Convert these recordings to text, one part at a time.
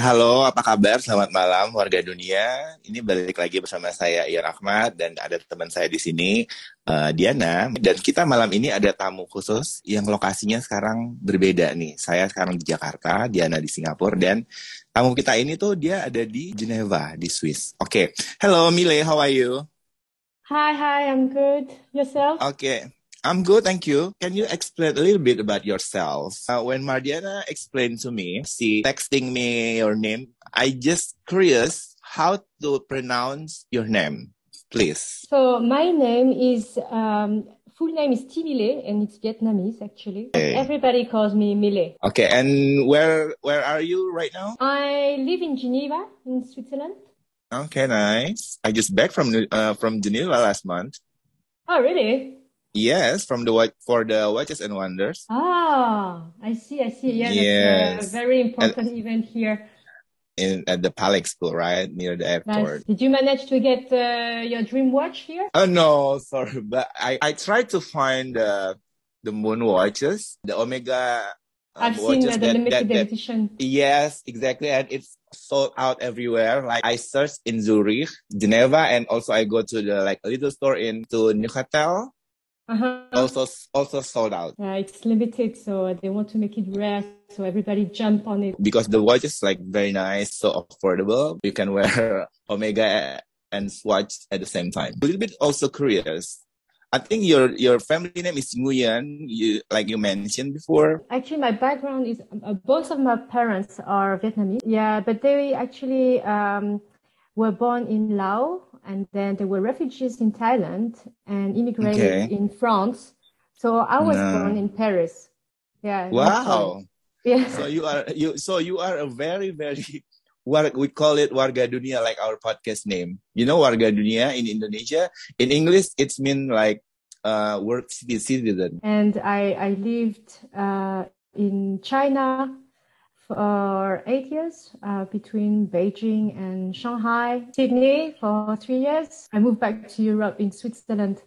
Halo, apa kabar? Selamat malam warga dunia. Ini balik lagi bersama saya Ian Ahmad dan ada teman saya di sini uh, Diana dan kita malam ini ada tamu khusus yang lokasinya sekarang berbeda nih. Saya sekarang di Jakarta, Diana di Singapura dan tamu kita ini tuh dia ada di Geneva di Swiss. Oke. Okay. Hello Mile, how are you? Hi, hi, I'm good. Yourself? Oke. Okay. I'm good, thank you. Can you explain a little bit about yourself? Uh, when Mardiana explained to me, she texting me your name. I just curious how to pronounce your name, please. So my name is um, full name is Thmyle and it's Vietnamese actually. Okay. Everybody calls me Myle. Okay, and where where are you right now? I live in Geneva in Switzerland. Okay, nice. I just back from uh, from Geneva last month. Oh, really? Yes, from the for the Watches and Wonders. Ah, I see, I see. Yeah, yes. a very important and, event here. In at the Palexpo, right near the airport. Nice. Did you manage to get uh, your dream watch here? Oh no, sorry, but I I tried to find uh, the moon watches, the Omega. Um, I've seen uh, the that, limited that, that, edition. Yes, exactly, and it's sold out everywhere. Like I searched in Zurich, Geneva, and also I go to the like a little store in to Neuchâtel uh-huh. also also sold out. Yeah, it's limited, so they want to make it rare, so everybody jump on it. Because the watch is like very nice, so affordable. You can wear Omega and Swatch at the same time. A little bit also curious. I think your your family name is Nguyen, you like you mentioned before. Actually, my background is uh, both of my parents are Vietnamese. Yeah, but they actually um, were born in Laos and then there were refugees in Thailand and immigrated okay. in France. So I was no. born in Paris. Yeah. Wow. Yeah. So you are you so you are a very very what we call it warga dunia like our podcast name. You know warga dunia in Indonesia. In English it's mean like uh work citizen. And I I lived uh in China for eight years uh, between Beijing and Shanghai, Sydney for three years. I moved back to Europe in Switzerland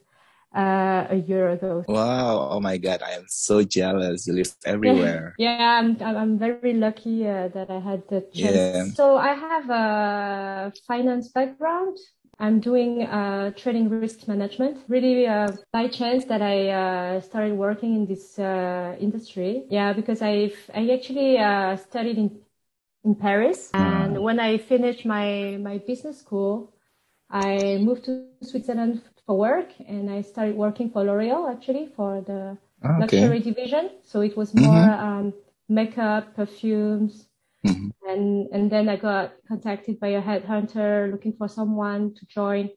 uh, a year ago. Wow! Oh my God, I am so jealous. You live everywhere. yeah, I'm I'm very lucky uh, that I had the chance. Yeah. So I have a finance background. I'm doing uh, trading risk management. Really, uh, by chance that I uh, started working in this uh, industry. Yeah, because I've I actually uh, studied in in Paris, and when I finished my my business school, I moved to Switzerland for work, and I started working for L'Oreal actually for the ah, okay. luxury division. So it was more mm-hmm. um, makeup, perfumes, Mm-hmm. And and then I got contacted by a headhunter looking for someone to join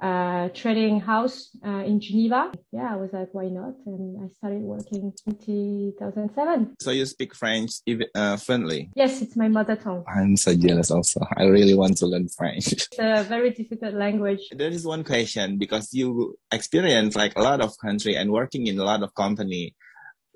a trading house uh, in Geneva. Yeah, I was like, why not? And I started working in 2007. So you speak French even, uh, fluently? Yes, it's my mother tongue. I'm so jealous also. I really want to learn French. it's a very difficult language. There is one question because you experience like a lot of country and working in a lot of company.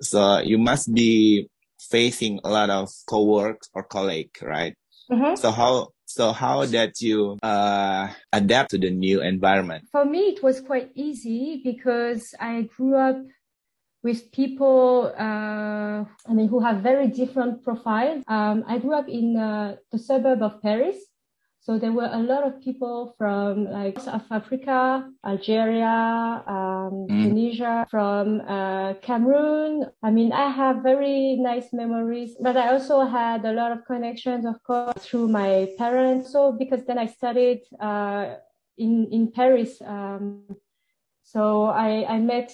So you must be facing a lot of co-work or colleague, right? Mm-hmm. So how so how that you uh, adapt to the new environment? For me, it was quite easy because I grew up with people, uh, I mean, who have very different profiles. Um, I grew up in uh, the suburb of Paris, so there were a lot of people from like South Africa, Algeria, um, mm. Tunisia, from uh, Cameroon. I mean, I have very nice memories, but I also had a lot of connections, of course, through my parents. So because then I studied uh, in in Paris, um, so I I met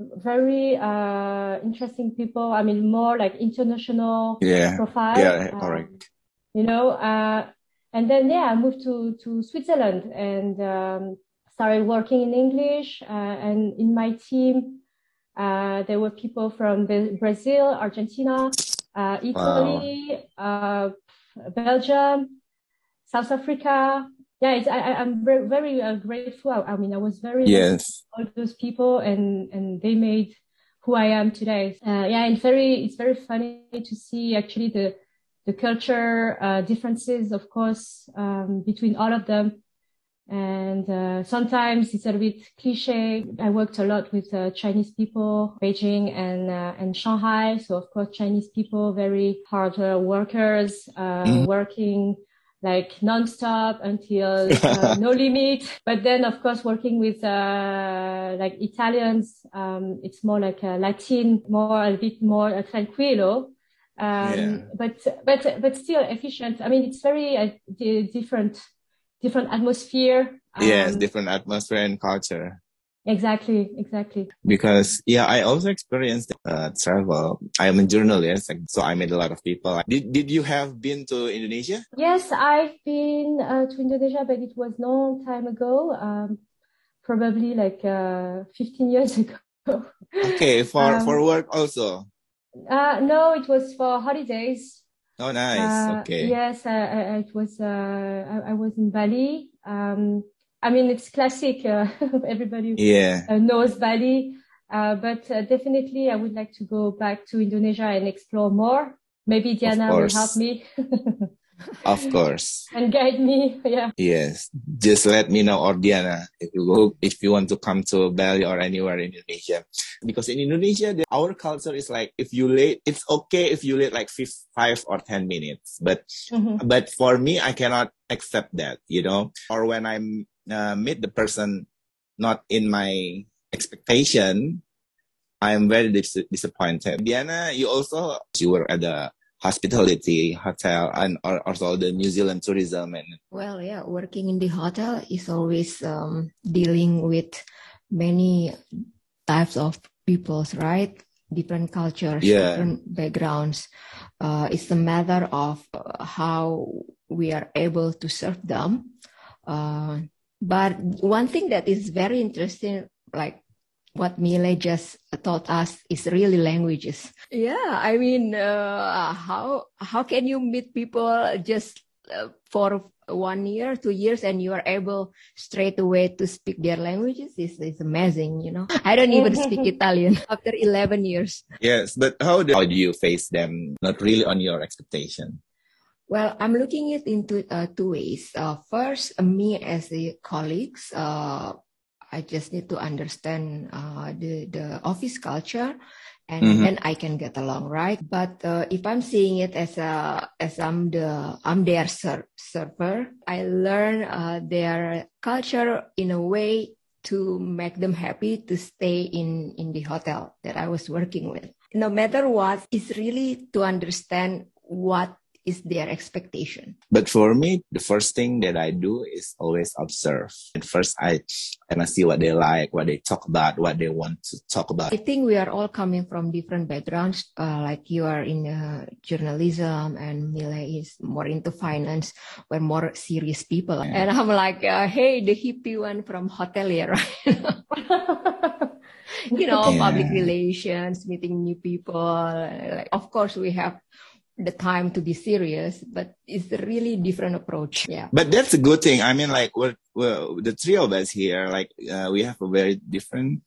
very uh, interesting people. I mean, more like international yeah. profile. Yeah, correct. Um, you know, uh, and then yeah, I moved to to Switzerland and um, started working in English. Uh, and in my team, uh, there were people from Brazil, Argentina, uh, Italy, wow. Uh, Belgium, South Africa. Yeah, I, am very, very uh, grateful. I, I, mean, I was very yes all those people, and and they made who I am today. Uh, yeah, and very it's very funny to see actually the the culture uh, differences, of course, um, between all of them. And uh, sometimes it's a bit cliche. I worked a lot with uh, Chinese people, Beijing and uh, and Shanghai. So of course, Chinese people very hard uh, workers, uh, mm-hmm. working like nonstop until uh, no limit. But then, of course, working with like Italians, um, it's more like a Latin, more a bit more tranquilo. Um, yeah. but but but still efficient. I mean, it's very different different atmosphere. Um, yes, different atmosphere and culture. Exactly, exactly. Because yeah, I also experienced uh, travel. I am a journalist, so I met a lot of people. Did Did you have been to Indonesia? Yes, I've been uh, to Indonesia, but it was long time ago. Um, probably like uh, 15 years ago. okay, for um, for work also. Uh, no, it was for holidays. Oh, nice. Uh, okay. Yes, I, I, it was. Uh, I, I, was in Bali. Um, I mean, it's classic. Uh, everybody yeah. Uh, knows Bali, uh, but uh, definitely, I would like to go back to Indonesia and explore more. Maybe Diana will help me. of course. and guide me. Yeah. Yes. Just let me know or Diana if you go, if you want to come to Bali or anywhere in Indonesia. Because in Indonesia, the, our culture is like, if you late, it's okay if you late like five or 10 minutes. But, mm-hmm. but for me, I cannot accept that, you know, or when I uh, meet the person not in my expectation, I am very dis- disappointed. Diana, you also, you were at the hospitality hotel and also the New Zealand tourism and well yeah working in the hotel is always um, dealing with many types of peoples right? Different cultures yeah. different backgrounds. Uh, it's a matter of uh, how we are able to serve them. Uh, but one thing that is very interesting like what Myle just taught us is really languages. Yeah, I mean, uh, how how can you meet people just uh, for one year, two years, and you are able straight away to speak their languages? Is is amazing, you know. I don't even speak Italian after eleven years. Yes, but how do, how do you face them? Not really on your expectation. Well, I'm looking it into uh, two ways. Uh, first, me as a colleagues, uh, I just need to understand uh, the the office culture, and mm-hmm. then I can get along, right? But uh, if I'm seeing it as a as I'm the I'm their ser- server, I learn uh, their culture in a way to make them happy to stay in in the hotel that I was working with. No matter what, it's really to understand what is their expectation. But for me, the first thing that I do is always observe. At first, I kind of see what they like, what they talk about, what they want to talk about. I think we are all coming from different backgrounds. Uh, like you are in uh, journalism, and Mila is more into finance. We're more serious people, yeah. and I'm like, uh, hey, the hippie one from hotelier, right? you know, yeah. public relations, meeting new people. Like, of course, we have the time to be serious, but it's a really different approach. Yeah. But that's a good thing. I mean, like we're, we're the three of us here, like uh, we have a very different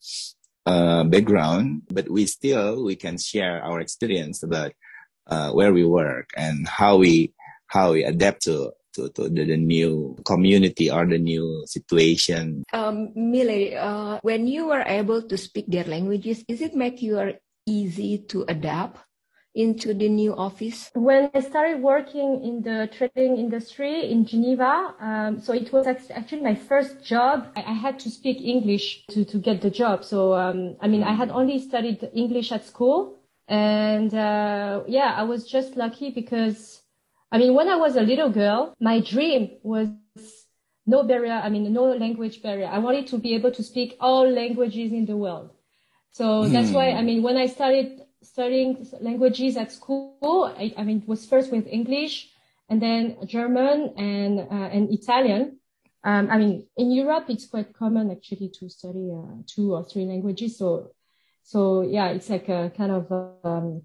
uh, background, but we still we can share our experience about uh, where we work and how we how we adapt to to, to the, the, new community or the new situation. Um, Myle, uh, when you are able to speak their languages, is it make you easy to adapt? Into the new office? When I started working in the trading industry in Geneva, um, so it was actually my first job. I, I, had to speak English to, to get the job. So, um, I mean, I had only studied English at school. And uh, yeah, I was just lucky because, I mean, when I was a little girl, my dream was no barrier. I mean, no language barrier. I wanted to be able to speak all languages in the world. So that's why, I mean, when I started studying languages at school. I, I, mean, it was first with English and then German and uh, and Italian. Um, I mean, in Europe, it's quite common actually to study uh, two or three languages. So, so yeah, it's like a kind of um,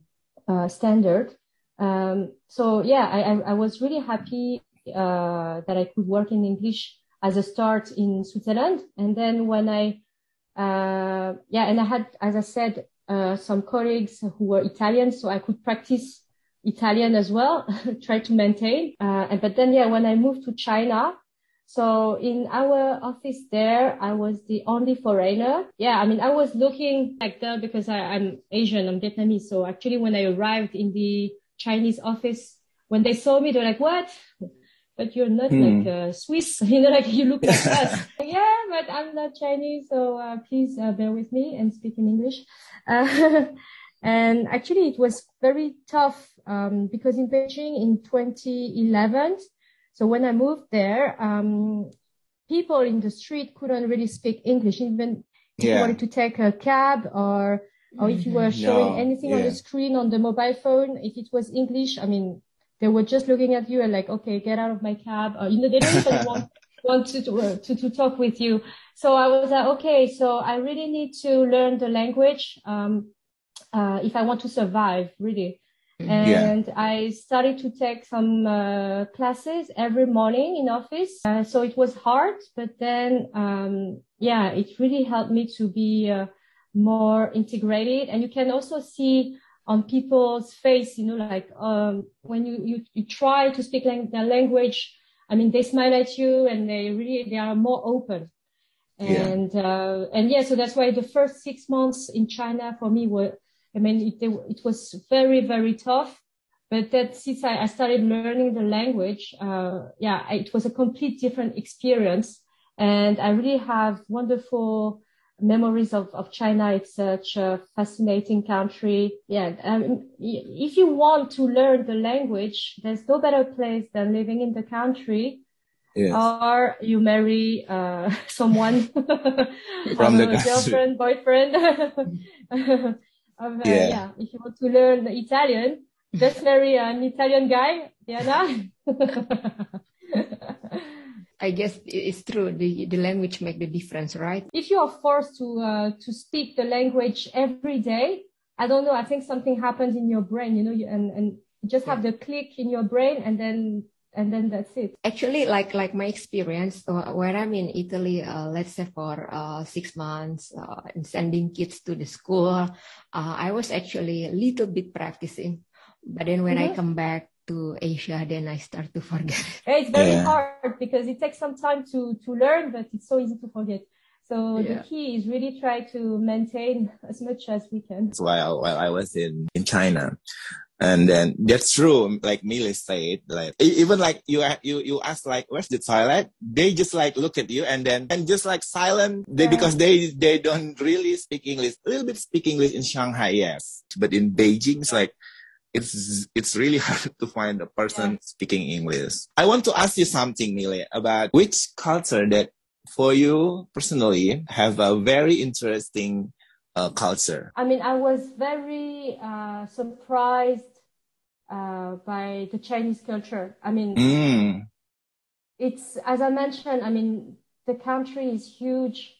uh, standard. Um, so yeah, I, I, was really happy uh, that I could work in English as a start in Switzerland. And then when I, uh, yeah, and I had, as I said, uh, some colleagues who were Italian, so I could practice Italian as well, try to maintain. Uh, but then, yeah, when I moved to China, So in our office there, I was the only foreigner. Yeah, I mean, I was looking like that because I, I'm Asian, I'm Vietnamese. So actually when I arrived in the Chinese office, when they saw me, they're like, what? But you're not hmm. like uh, Swiss, you know, like you look like us. yeah, but I'm not Chinese. So uh, please uh, bear with me and speak in English. Uh, and actually it was very tough um, because in Beijing in 2011, so when I moved there, um, people in the street couldn't really speak English, even if yeah. you wanted to take a cab or or if you were showing no, anything yeah. on the screen on the mobile phone, if it was English, I mean, they were just looking at you and like, okay, get out of my cab. Or, you know, they don't even want, want to, to, to, to, talk with you. So I was like, okay, so I really need to learn the language, um, uh, if I want to survive, really. Mm-hmm. And yeah. I started to take some uh, classes every morning in office. Uh, so it was hard, but then, um, yeah, it really helped me to be uh, more integrated. And you can also see on people's face, you know, like um, when you, you, you try to speak lang- their language, I mean, they smile at you and they really they are more open. And yeah. Uh, and yeah, so that's why the first six months in China for me were I mean, it, it was very, very tough. But that since I, I started learning the language, uh, yeah, it was a complete different experience. And I really have wonderful memories of, of China. It's such a fascinating country. Yeah. Um, if you want to learn the language, there's no better place than living in the country. Yes. Or you marry uh, someone from the girlfriend, boyfriend. of, uh, yeah. yeah. If you want to learn Italian, just marry an Italian guy, Diana. I guess it's true. The the language make the difference, right? If you are forced to uh, to speak the language every day, I don't know. I think something happens in your brain, you know, you, and and just have the click in your brain, and then and then that's it. Actually, like like my experience uh, when I'm in Italy, uh, let's say for uh, six months, uh, and sending kids to the school, uh, I was actually a little bit practicing, but then when mm-hmm. I come back to Asia, then I start to forget. It's very yeah. hard because it takes some time to to learn, but it's so easy to forget. So yeah. the key is really try to maintain as much as we can. While while I was in in China, and then that's true like Millie said like even like you you you ask like where's the toilet they just like look at you and then and just like silent they yeah. because they they don't really speak english a little bit speak english in shanghai yes but in beijing it's like it's it's really hard to find a person yeah. speaking english i want to ask you something Millie, about which culture that for you personally have a very interesting uh, culture? I mean, I was very uh, surprised uh, by the Chinese culture. I mean, mm. it's as I mentioned. I mean, the country is huge.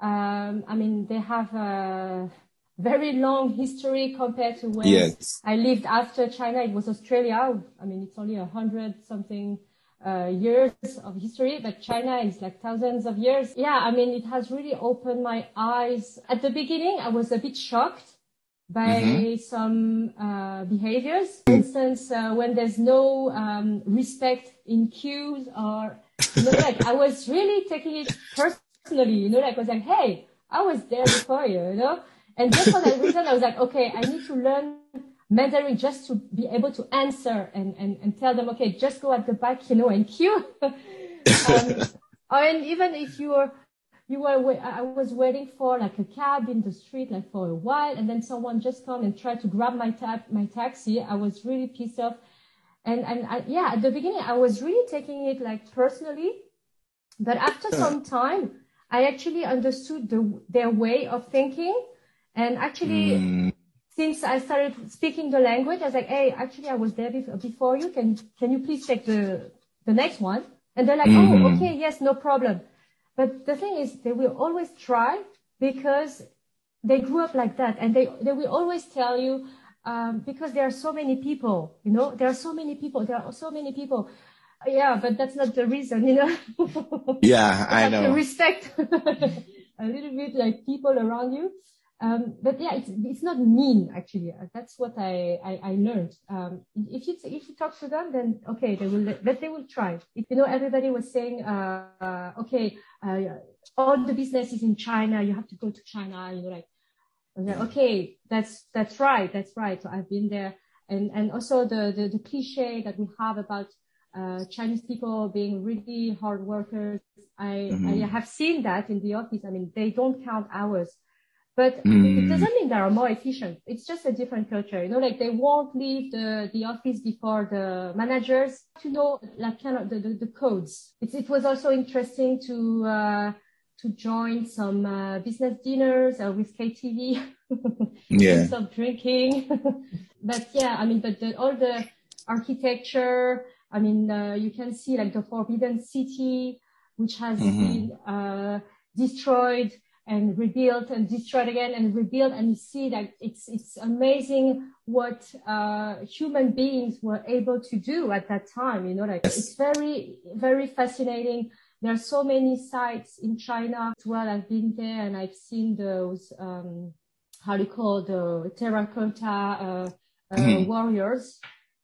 Um, I mean, they have a very long history compared to when yes. I lived after China. It was Australia. I mean, it's only a hundred something uh, years of history, but China is like thousands of years. Yeah, I mean, it has really opened my eyes. At the beginning, I was a bit shocked by mm-hmm. some uh, behaviors. For instance, uh, when there's no um, respect in queues or, you know, like I was really taking it personally, you know, like I was like, hey, I was there before you, you know? And just for that reason, I was like, okay, I need to learn Mandarin just to be able to answer and, and, and tell them, okay, just go at the back, you know, and queue. um, and even if you were, you were, I was waiting for like a cab in the street, like for a while, and then someone just come and tried to grab my tab, my taxi. I was really pissed off. And, and I, yeah, at the beginning, I was really taking it like personally. But after some time, I actually understood the, their way of thinking. And actually, mm since I started speaking the language, I was like, hey, actually, I was there before you. Can can you please take the the next one? And they're like, oh, mm-hmm. oh, okay, yes, no problem. But the thing is, they will always try because they grew up like that, and they they will always tell you um, because there are so many people. You know, there are so many people. There are so many people. Yeah, but that's not the reason. You know. yeah, I know. respect a little bit like people around you. Um, but yeah, it's, it's not mean actually. That's what I, I, I learned. Um, if you, if you talk to them, then okay, they will, but they will try. If, you know, everybody was saying, uh, uh, okay, uh, all the business is in China. You have to go to China. You know, like, like, okay, that's, that's right. That's right. So I've been there. And, and also the, the, the cliche that we have about, uh, Chinese people being really hard workers. I, mm-hmm. I have seen that in the office. I mean, they don't count hours but mm. it doesn't mean they are more efficient. It's just a different culture. You know, like they won't leave the, the office before the managers to know like kind of the, the, the codes. It, it was also interesting to, uh, to join some uh, business dinners uh, with KTV. yeah. Stop drinking. but yeah, I mean, but the, all the architecture, I mean, uh, you can see like the Forbidden City, which has mm-hmm. been uh, destroyed and rebuilt and destroyed again and rebuilt and you see that it's it's amazing what uh, human beings were able to do at that time you know like yes. it's very very fascinating there are so many sites in china as well i've been there and i've seen those um, how do you call the terracotta uh, uh, mm-hmm. warriors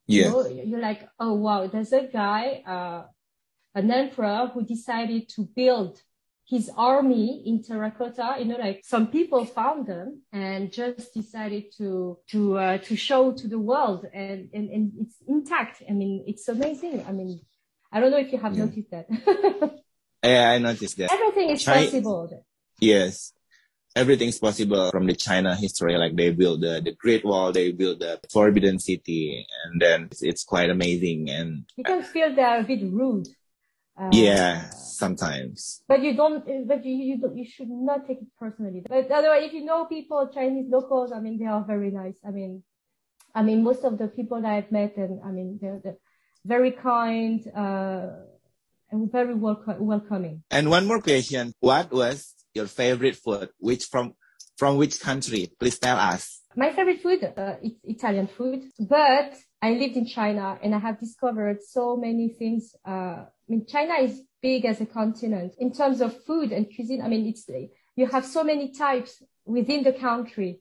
yeah. You know, you're like oh wow there's a guy uh, an emperor who decided to build his army in terracotta you know like some people found them and just decided to to uh, to show to the world and, and and it's intact. I mean it's amazing. I mean i don't know if you have yeah. noticed that. Yeah i noticed that. Everything is China, possible. Yes. Everything's possible from the china history. Like they built the, the great wall they built the forbidden city and then it's, it's quite amazing and you can feel they're a bit rude uh, yeah, sometimes. But you don't. But you you, don't, you should not take it personally. But otherwise, if you know people, Chinese locals, I mean, they are very nice. I mean, I mean, most of the people that I've met, and I mean, they're, they're very kind uh, and very welcome, welcoming. And one more question: What was your favorite food? Which from from which country? Please tell us. My favorite food, uh, it's Italian food, but I lived in China and I have discovered so many things. Uh, I mean, China is big as a continent in terms of food and cuisine. I mean, it's, you have so many types within the country.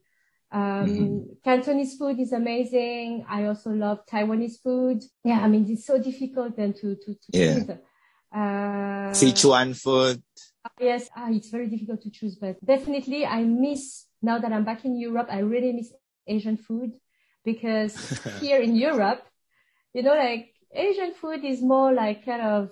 Um, mm-hmm. Cantonese food is amazing. I also love Taiwanese food. Yeah, I mean, it's so difficult then to, to, to yeah. choose. Uh, Sichuan food. Yes, ah, it's very difficult to choose, but definitely I miss, now that I'm back in Europe, I really miss Asian food because here in Europe, you know, like Asian food is more like kind of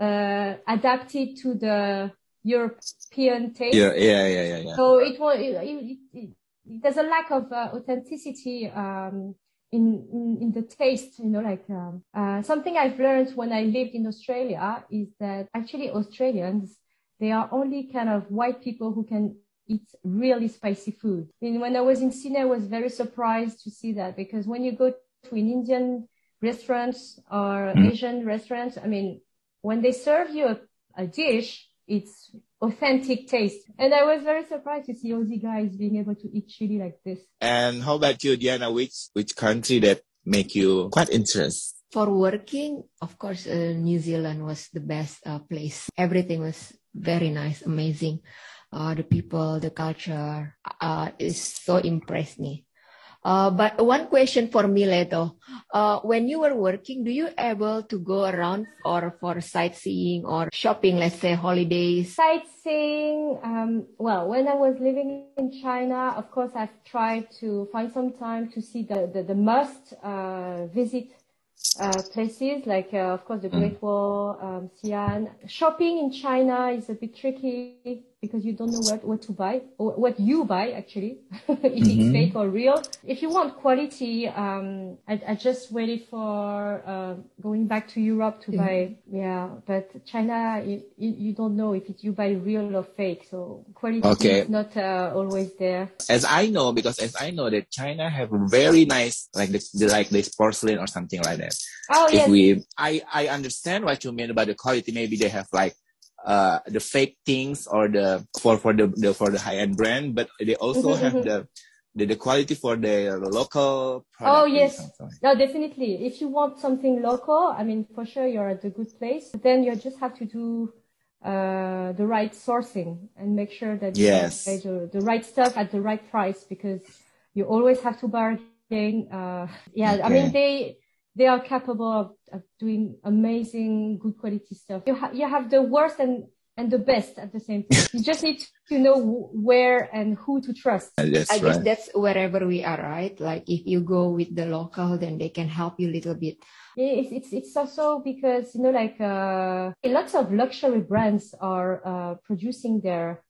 uh, adapted to the European taste. Yeah, yeah, yeah, yeah. yeah. So it was, it, it, it, there's a lack of uh, authenticity um, in, in, in the taste. You know, like um, uh, something I've learned when I lived in Australia is that actually Australians they are only kind of white people who can eat really spicy food. Mean, when I was in Sydney, I was very surprised to see that because when you go to an Indian restaurant or mm. Asian restaurants, I mean, when they serve you a, a, dish, it's authentic taste. And I was very surprised to see Aussie guys being able to eat chili like this. And how about you, Diana? Which which country that make you quite interested? For working, of course, uh, New Zealand was the best uh, place. Everything was very nice, amazing uh, the people, the culture uh, is so impressed me. Uh, but one question for me, Leto. Uh, when you were working, do you able to go around or for sightseeing or shopping, let's say holidays? Sightseeing, um, well, when I was living in China, of course, I've tried to find some time to see the, the, the must uh, visit uh, places like, uh, of course, the Great mm. Wall, um, Xi'an. Shopping in China is a bit tricky because you don't know what, what to buy or what you buy actually, if mm-hmm. it's fake or real. If you want quality, um, I, I just waited for uh, going back to Europe to buy. Yeah, but China, you, you, don't know if it, you buy real or fake. So quality okay. is not uh, always there. As I know, because as I know that China have very nice like this, like this porcelain or something like that. Oh if yes. We, I I understand what you mean about the quality. Maybe they have like uh, the fake things or the for for the, the for the high end brand, but they also mm-hmm, have mm-hmm. the, the the quality for the local. oh yes, no, definitely. If you want something local, I mean, for sure you're at a good place. But then you just have to do uh, the right sourcing and make sure that yes. you buy the, the right stuff at the right price because you always have to bargain. Uh, yeah, okay. I mean they they are capable of, of doing amazing, good quality stuff. You, ha- you have the worst and and the best at the same time. You just need to know where and who to trust. That's I right. guess that's wherever we are, right? Like if you go with the local, then they can help you a little bit. It's, it's, it's also because, you know, like, uh, lots of luxury brands are, uh, producing their,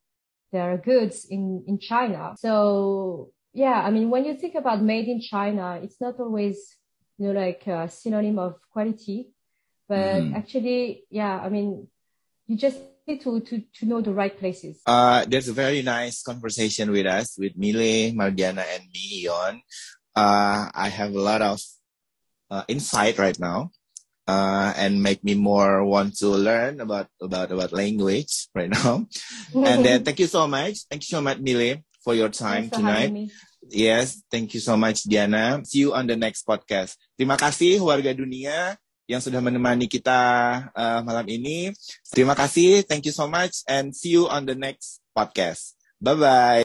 their goods in, in China. So yeah, I mean, when you think about made in China, it's not always, you know, like a synonym of quality, but mm. actually, yeah, I mean, you just need to, to, to know the right places. Uh, there's a very nice conversation with us, with Myle, Mardiana, and me, Ian. Uh, I have a lot of uh, insight right now. Uh, and make me more want to learn about about about language right now. and then thank you so much. Thank you so much, Myle, for your time tonight. Yes, thank you so much, Diana. See you on the next podcast. Terima kasih warga dunia yang sudah menemani kita uh, malam ini. Terima kasih, thank you so much, and see you on the next podcast. Bye bye.